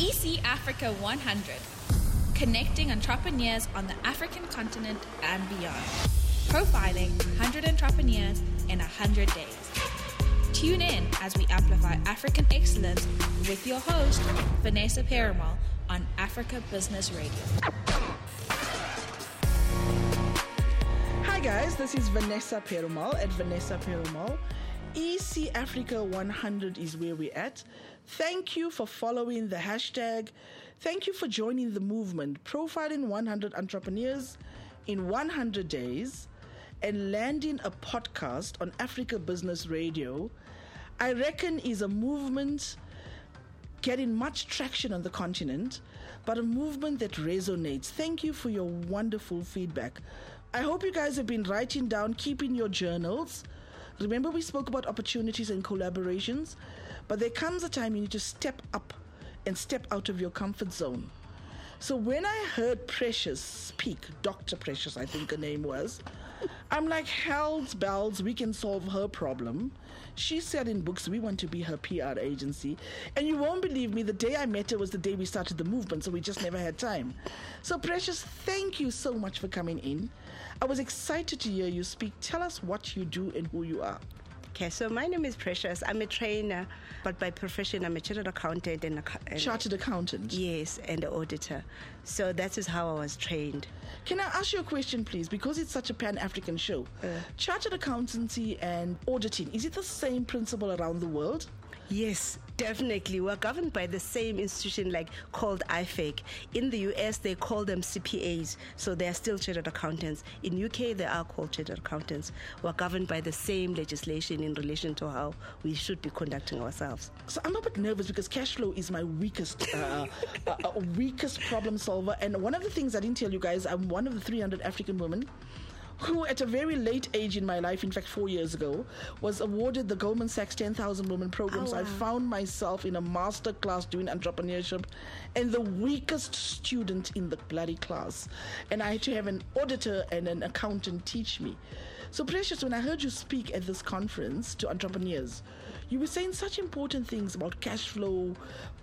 EC Africa 100, connecting entrepreneurs on the African continent and beyond. Profiling 100 entrepreneurs in 100 days. Tune in as we amplify African excellence with your host, Vanessa Perumal, on Africa Business Radio. Hi guys, this is Vanessa Perumal at Vanessa Perumal. EC Africa 100 is where we're at. Thank you for following the hashtag. Thank you for joining the movement, profiling 100 entrepreneurs in 100 days and landing a podcast on Africa Business Radio. I reckon is a movement getting much traction on the continent, but a movement that resonates. Thank you for your wonderful feedback. I hope you guys have been writing down, keeping your journals. Remember, we spoke about opportunities and collaborations, but there comes a time you need to step up and step out of your comfort zone. So when I heard Precious speak, Dr. Precious, I think her name was, I'm like, hell's bells, we can solve her problem. She said in books, we want to be her PR agency. And you won't believe me, the day I met her was the day we started the movement, so we just never had time. So, Precious, thank you so much for coming in. I was excited to hear you speak. Tell us what you do and who you are. Okay, so my name is Precious. I'm a trainer, but by profession, I'm a chartered accountant and, and chartered accountant. Yes, and an auditor. So that is how I was trained. Can I ask you a question, please? Because it's such a Pan African show, uh, chartered accountancy and auditing is it the same principle around the world? Yes, definitely. We're governed by the same institution like called IFAC. In the US, they call them CPAs, so they are still chartered accountants. In UK, they are called chartered accountants. We're governed by the same legislation in relation to how we should be conducting ourselves. So I'm a bit nervous because cash flow is my weakest, uh, uh, uh, weakest problem solver. And one of the things I didn't tell you guys, I'm one of the 300 African women who, at a very late age in my life, in fact, four years ago, was awarded the Goldman Sachs 10,000 Women Program. Oh, so wow. I found myself in a master class doing entrepreneurship and the weakest student in the bloody class. And I had to have an auditor and an accountant teach me. So, Precious, when I heard you speak at this conference to entrepreneurs, you were saying such important things about cash flow,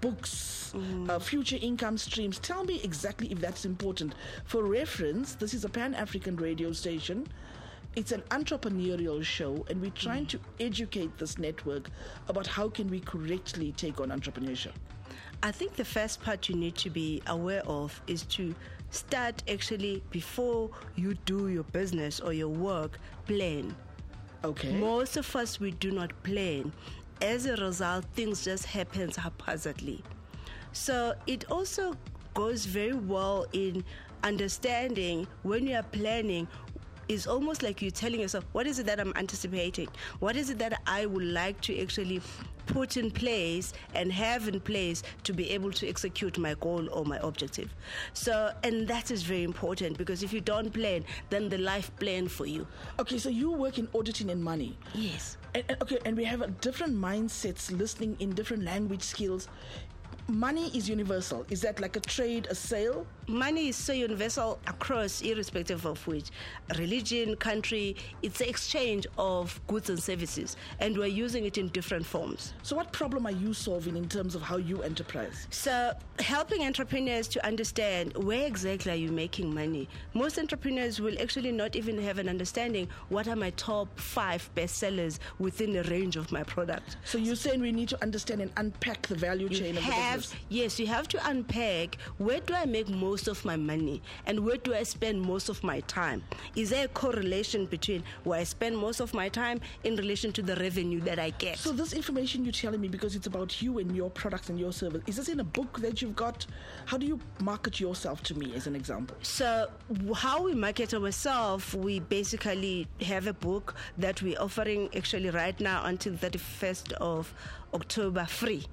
books, mm. uh, future income streams. Tell me exactly if that's important. For reference, this is a Pan African radio station. It's an entrepreneurial show, and we're trying mm. to educate this network about how can we correctly take on entrepreneurship. I think the first part you need to be aware of is to start actually before you do your business or your work, plan. Okay. Most of us we do not plan as a result, things just happen haphazardly. So it also goes very well in understanding when you are planning is almost like you're telling yourself, what is it that I'm anticipating? What is it that I would like to actually put in place and have in place to be able to execute my goal or my objective? So, and that is very important because if you don't plan, then the life plan for you. Okay, so you work in auditing and money. Yes. And, and, okay, and we have different mindsets, listening in different language skills money is universal. Is that like a trade, a sale? Money is so universal across, irrespective of which religion, country. It's the exchange of goods and services, and we're using it in different forms. So, what problem are you solving in terms of how you enterprise? So, helping entrepreneurs to understand where exactly are you making money. Most entrepreneurs will actually not even have an understanding what are my top five best sellers within the range of my product. So, you're saying we need to understand and unpack the value you chain of the business have yes, you have to unpack where do I make most of my money and where do I spend most of my time? Is there a correlation between where I spend most of my time in relation to the revenue that I get? So this information you're telling me because it's about you and your products and your service. Is this in a book that you've got? How do you market yourself to me as an example? So how we market ourselves, we basically have a book that we're offering actually right now until 31st of October free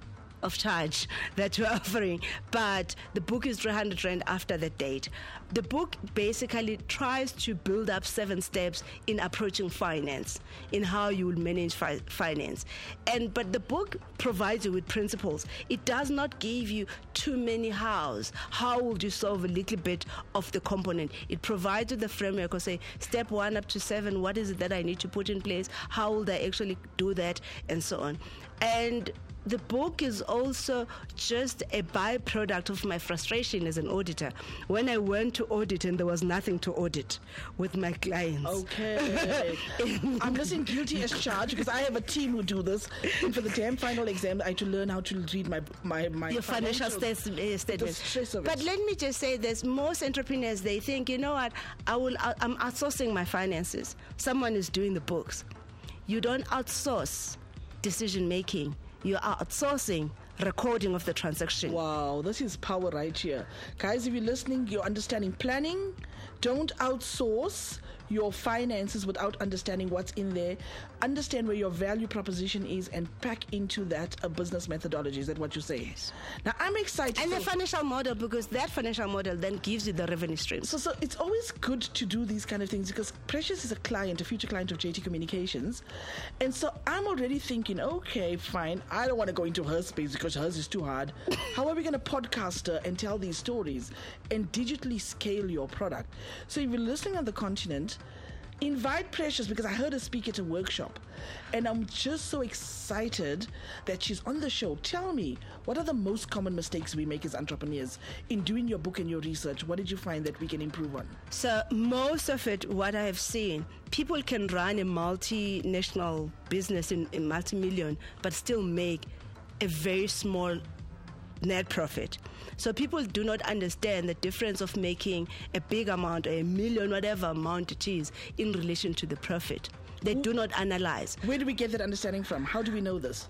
of charge that we're offering, but the book is 300 Rand after the date. The book basically tries to build up seven steps in approaching finance, in how you will manage fi- finance. And but the book provides you with principles. It does not give you too many hows. How would you solve a little bit of the component? It provides you the framework or say step one up to seven, what is it that I need to put in place? How will I actually do that? And so on. And the book is also just a byproduct of my frustration as an auditor. When I went to audit and there was nothing to audit with my clients. Okay. I'm listening guilty as charged because I have a team who do this. And for the damn final exam, I had to learn how to read my my, my Your financial stas- uh, statements. But let me just say this: most entrepreneurs they think, you know what, I will, I'm outsourcing my finances. Someone is doing the books. You don't outsource decision making. You are outsourcing recording of the transaction. Wow, this is power right here. Guys, if you're listening, you're understanding planning. Don't outsource your finances without understanding what's in there. Understand where your value proposition is and pack into that a business methodology. Is that what you say? Now, I'm excited. And the financial model, because that financial model then gives you the revenue streams. So, so it's always good to do these kind of things because Precious is a client, a future client of JT Communications, and so I'm already thinking, okay, fine, I don't want to go into her space because hers is too hard. How are we going to podcast her and tell these stories and digitally scale your product? So if you're listening on the continent. Invite Precious because I heard her speak at a workshop and I'm just so excited that she's on the show. Tell me, what are the most common mistakes we make as entrepreneurs in doing your book and your research? What did you find that we can improve on? So most of it, what I have seen, people can run a multinational business in a multi-million, but still make a very small net profit. So people do not understand the difference of making a big amount or a million, whatever amount it is, in relation to the profit. They do not analyze. Where do we get that understanding from? How do we know this?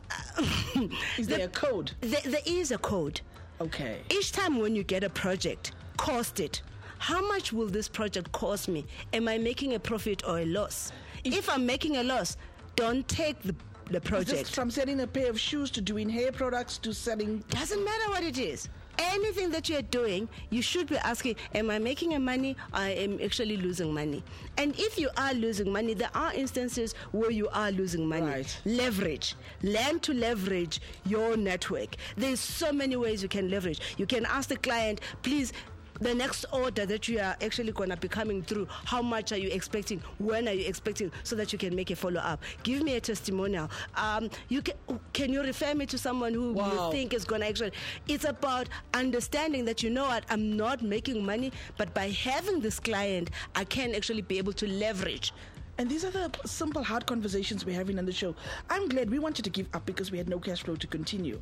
Is there a code? There, there is a code. Okay. Each time when you get a project, cost it. How much will this project cost me? Am I making a profit or a loss? If I'm making a loss, don't take the, the project. from selling a pair of shoes to doing hair products to selling. Doesn't matter what it is. Anything that you're doing, you should be asking, Am I making a money? I am actually losing money. And if you are losing money, there are instances where you are losing money. Right. Leverage. Learn to leverage your network. There's so many ways you can leverage. You can ask the client, please. The next order that you are actually going to be coming through, how much are you expecting? When are you expecting? So that you can make a follow up. Give me a testimonial. Um, you can, can you refer me to someone who Wow. you think is going to actually? It's about understanding that you know what I'm not making money, but by having this client, I can actually be able to leverage. And these are the simple, hard conversations we're having on the show. I'm glad we wanted to give up because we had no cash flow to continue.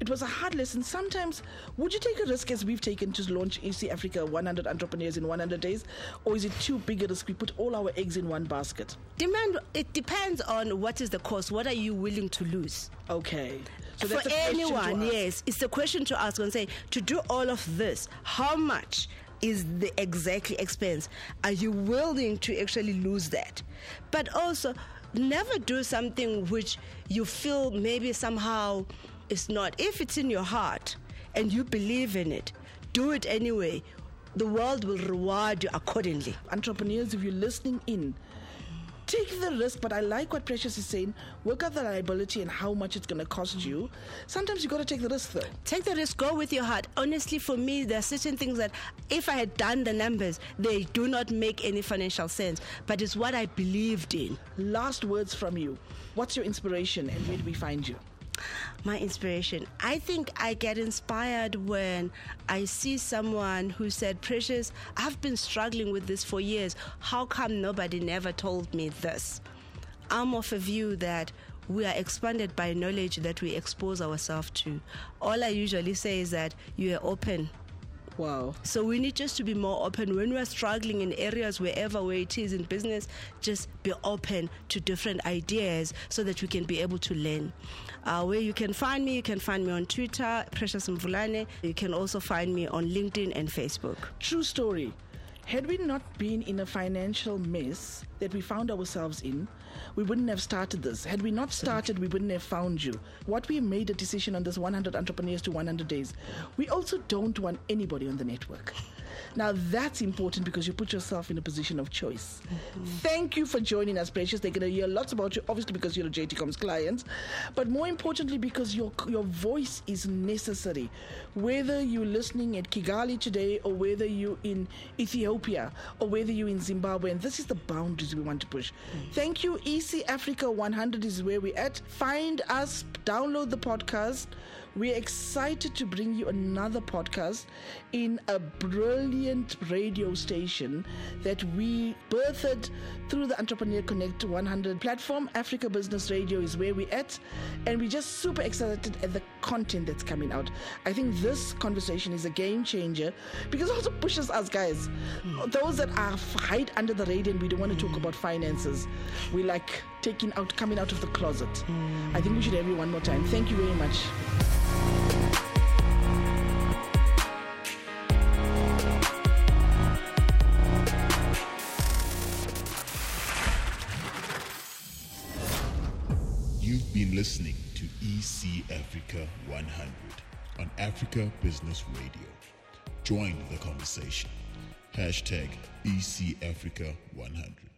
It was a hard lesson. Sometimes, would you take a risk as we've taken to launch EC Africa 100 entrepreneurs in 100 days? Or is it too big a risk? We put all our eggs in one basket. Demand. It depends on what is the cost. What are you willing to lose? Okay. So For that's a question to anyone, yes, it's a question to ask and say to do all of this. How much? Is the exactly expense? Are you willing to actually lose that? But also, never do something which you feel maybe somehow is not. If it's in your heart and you believe in it, do it anyway. The world will reward you accordingly. entrepreneurs, if you're listening in, take the risk. But I like what Precious is saying. Work out the liability and how much it's going to cost you. Sometimes you got to take the risk, though. Take the risk, go with your heart. Honestly, for me, there are certain things that if I had done the numbers, they do not make any financial sense. But it's what I believed in. Last words from you. What's your inspiration and where do we find you? My inspiration. I think I get inspired when I see someone who said, Precious, I've been struggling with this for years. How come nobody never told me this? I'm of a view that we are expanded by knowledge that we expose ourselves to. All I usually say is that you are open Wow. So we need just to be more open when we're struggling in areas wherever where it is in business. Just be open to different ideas so that we can be able to learn. Uh, where you can find me, you can find me on Twitter, Precious Mvulane. You can also find me on LinkedIn and Facebook. True story. Had we not been in a financial mess that we found ourselves in, we wouldn't have started this. Had we not started, we wouldn't have found you. What we made a decision on this 100 entrepreneurs to 100 days, we also don't want anybody on the network. Now that's important because you put yourself in a position of choice. Thank you for joining us, Precious. They're going to hear lots about you, obviously because you're a JTCom's client, but more importantly because your your voice is necessary. Whether you're listening at Kigali today or whether you're in Ethiopia or whether you're in Zimbabwe, and this is the boundaries we want to push. Thank you. EC Africa 100 is where we're at. Find us, download the podcast. We're excited to bring you another podcast in a brilliant radio station that we birthed through the Entrepreneur Connect 100 platform. Africa Business Radio is where we're at, and we're just super excited at the content that's coming out. I think this conversation is a game changer because it also pushes us guys, hmm. those that are hide under the radar and we don't want to talk about finances. We like taking out, coming out of the closet. I think we should have you one more time. Thank you very much. You've been listening to EC Africa 100 on Africa Business Radio. Join the conversation. Hashtag EC Africa 100.